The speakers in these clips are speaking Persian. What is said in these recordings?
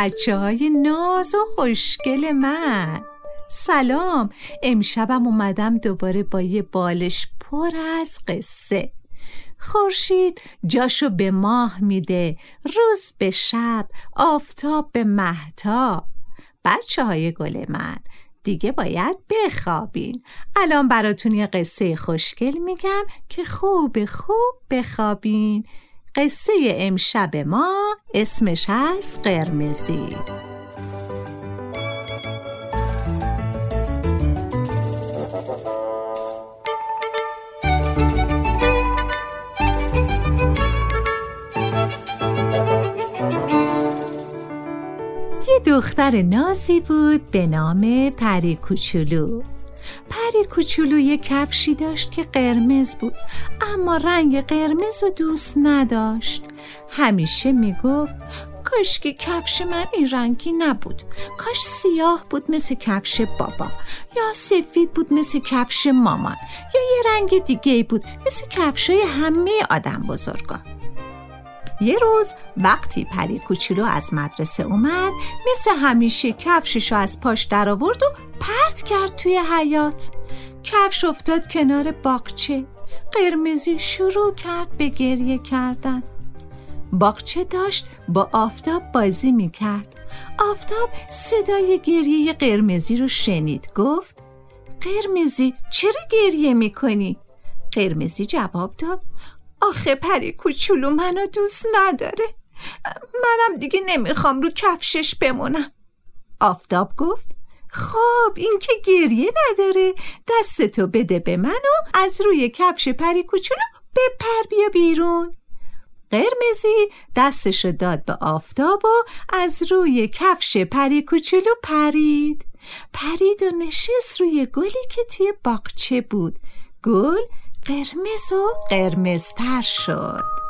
بچه های ناز و خوشگل من. سلام. امشبم اومدم دوباره با یه بالش پر از قصه. خورشید جاشو به ماه میده. روز به شب آفتاب به محتاب بچه های گل من دیگه باید بخوابین. الان براتون یه قصه خوشگل میگم که خوب خوب بخوابین. قصه امشب ما اسمش هست قرمزی. یه دختر نازی بود به نام پری کوچولو. پری کوچولو یه کفشی داشت که قرمز بود اما رنگ قرمز رو دوست نداشت. همیشه می‌گفت کاش که کفش من این رنگی نبود کاش سیاه بود مثل کفش بابا یا سفید بود مثل کفش مامان یا یه رنگ دیگه بود مثل کفشای همه آدم بزرگان. یه روز وقتی پری کوچولو از مدرسه اومد مثل همیشه کفششو از پاش در آورد و پرت کرد توی حیات کفش افتاد کنار باغچه. قرمزی شروع کرد به گریه کردن. باغچه داشت با آفتاب بازی می‌کرد. آفتاب صدای گریه قرمزی رو شنید. گفت قرمزی چرا گریه می‌کنی؟ قرمزی جواب داد آخه پری کوچولو منو دوست نداره. منم دیگه نمی‌خوام رو کفشش بمونم. آفتاب گفت خب این که گریه نداره. دستتو بده به من و از روی کفش پری کوچولو بپر بیا بیرون. قرمزی دستشو داد به آفتاب و از روی کفش پری کوچولو پرید. پرید و نشست روی گلی که توی باغچه بود. گل قرمز و قرمزتر شد.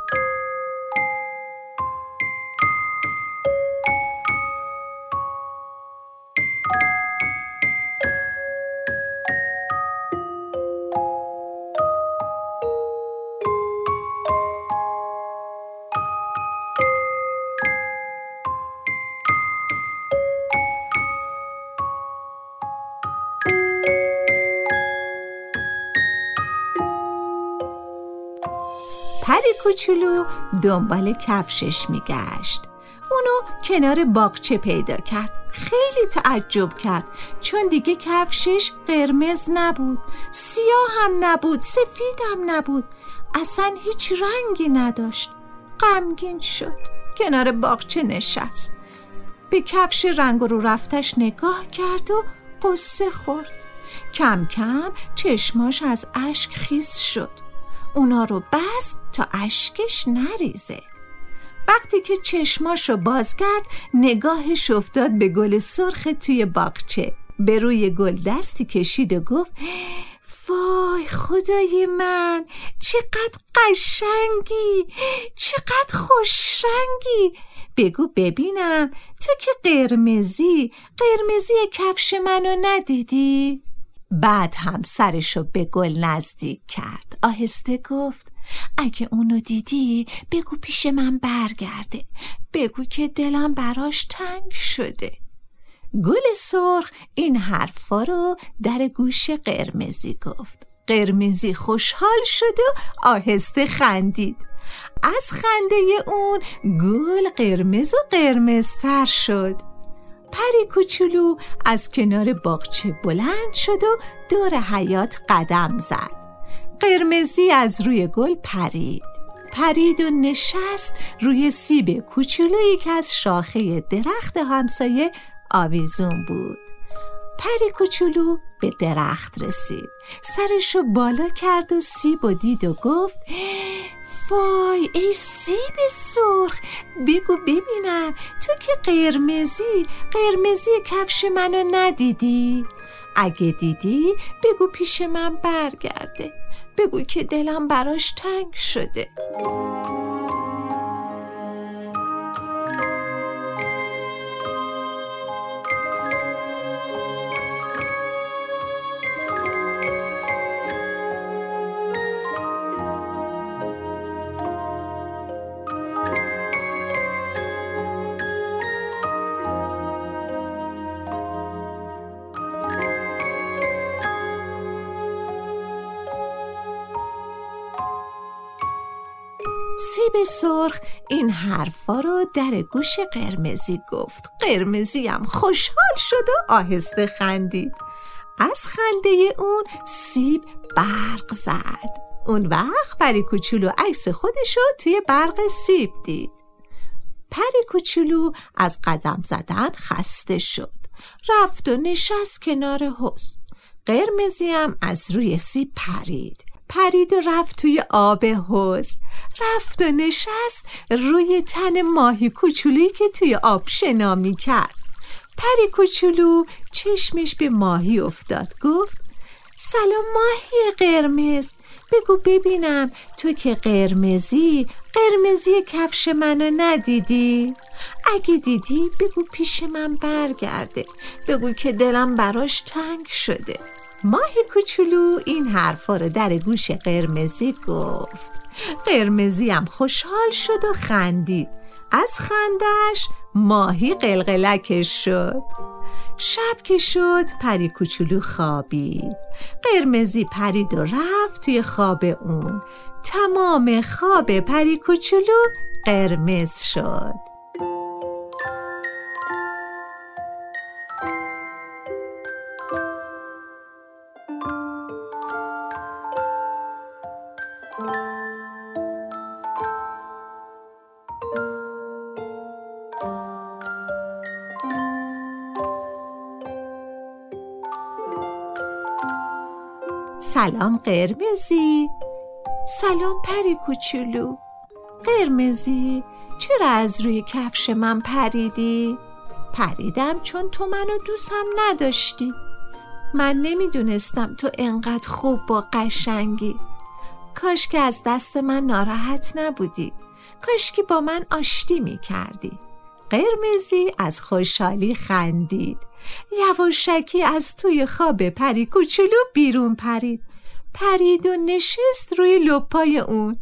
کوچولو دنبال کفشش میگشت. اونو کنار باغچه پیدا کرد. خیلی تعجب کرد. چون دیگه کفشش قرمز نبود. سیاه هم نبود. سفید هم نبود. اصلا هیچ رنگی نداشت. غمگین شد. کنار باغچه نشست. به کفش رنگ رو رفتش نگاه کرد و قصه خورد. کم کم چشماش از اشک خیز شد. اونا رو بست تا اشکش نریزه. وقتی که چشماش رو باز کرد نگاهش افتاد به گل سرخ توی باغچه. به روی گل دستی کشید و گفت وای خدای من چقدر قشنگی چقدر خوشرنگی. بگو ببینم تو که قرمزی قرمزی کفش منو ندیدی؟ بعد هم سرشو به گل نزدیک کرد. آهسته گفت اگه اونو دیدی بگو پیش من برگرده. بگو که دلم براش تنگ شده. گل سرخ این حرفا رو در گوش قرمزی گفت. قرمزی خوشحال شد و آهسته خندید. از خنده اون گل قرمز و قرمزتر شد. پری کوچولو از کنار باغچه بلند شد و دور حیات قدم زد. قرمزی از روی گل پرید. پرید و نشست روی سیب کوچولویی که از شاخه درخت همسایه آویزون بود. پری کوچولو به درخت رسید. سرشو بالا کرد و سیب و دید و گفت وای ای سیب سرخ. بگو ببینم تو که قرمزی قرمزی کفش منو ندیدی؟ اگه دیدی بگو پیش من برگرده. بگو که دلم براش تنگ شده. سیب سرخ این حرفا رو در گوش قرمزی گفت. قرمزی هم خوشحال شد و آهسته خندید. از خنده اون سیب برق زد. اون وقت پری کوچولو عکس خودشو توی برق سیب دید. پری کوچولو از قدم زدن خسته شد. رفت و نشست کنار حوز قرمزی هم از روی سیب پرید. پرید و رفت توی آب حوز رفت و نشست روی تن ماهی کوچولویی که توی آب شنا می کرد. پری کوچولو چشمش به ماهی افتاد. گفت سلام ماهی قرمز. بگو ببینم تو که قرمزی قرمزی کفش منو ندیدی؟ اگه دیدی بگو پیش من برگرده. بگو که دلم براش تنگ شده. ماهی کوچولو این حرفا رو در گوش قرمزی گفت. قرمزی هم خوشحال شد و خندید. از خندش ماهی قلقلکش شد. شب که شد پری کوچولو خوابید. قرمزی پرید و رفت توی خواب اون. تمام خواب پری کوچولو قرمز شد. سلام قرمزی. سلام پری کوچولو. قرمزی چرا از روی کفش من پریدی؟ پریدم چون تو منو دوستم نداشتی. من نمی‌دونستم تو انقدر خوب با قشنگی. کاش که از دست من ناراحت نبودی. کاش که با من آشتی می کردی قرمزی از خوشحالی خندید. یواشکی از توی خواب پری کوچولو بیرون پرید. پرید و نشست روی لپای اون.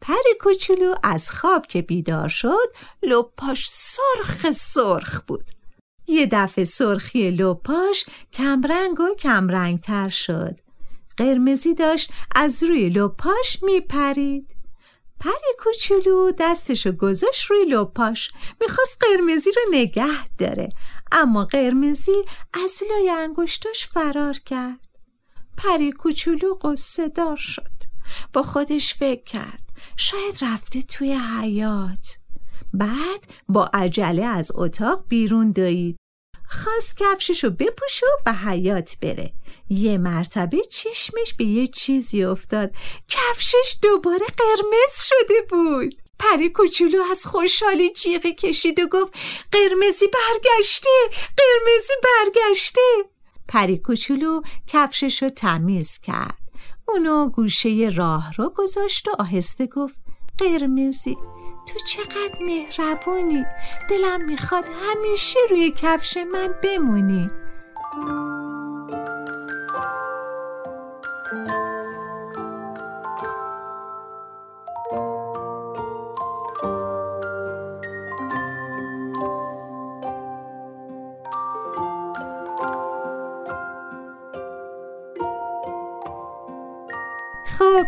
پری کوچولو از خواب که بیدار شد لپاش سرخ سرخ بود. یه دفعه سرخی لپاش کمرنگ و کمرنگ تر شد. قرمزی داشت از روی لپاش میپرید. پری کوچولو دستشو گذاشت روی لپاش. می‌خواست قرمزی رو نگه داره اما قرمزی از لای انگشتاش فرار کرد. پری کوچولو قصه دار شد. با خودش فکر کرد. شاید رفته توی حیات بعد با عجله از اتاق بیرون دوید. خواست کفششو بپوشه و به حیات بره. یه مرتبه چشمش به یه چیزی افتاد. کفشش دوباره قرمز شده بود. پری کوچولو از خوشحالی جیغی کشید و گفت قرمزی برگشته! قرمزی برگشته! پری کوچولو کفشش تمیز کرد. اونو گوشه راه رو گذاشت و آهسته گفت قرمزی تو چقدر مهربونی. دلم می‌خواد همیشه روی کفش من بمونی.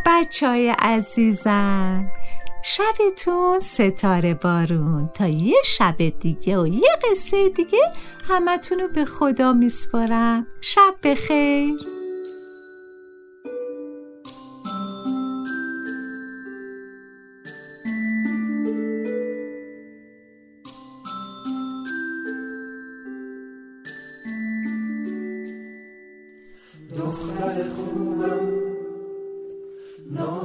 بچه های عزیزم شبتون ستاره بارون. تا یه شب دیگه و یه قصه دیگه همتون به خدا میسپارم. شب بخیر.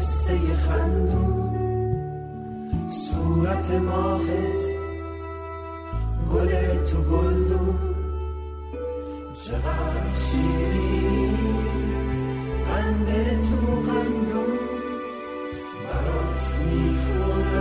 پسته خندون. صورت ماهت گل تو گلدون. چقدر شیرین بند تو قندون. برات می‌خورم.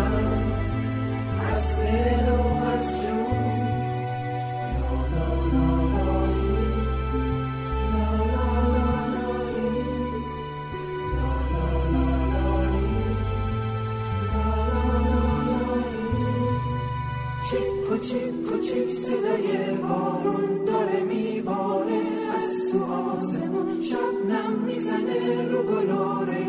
colore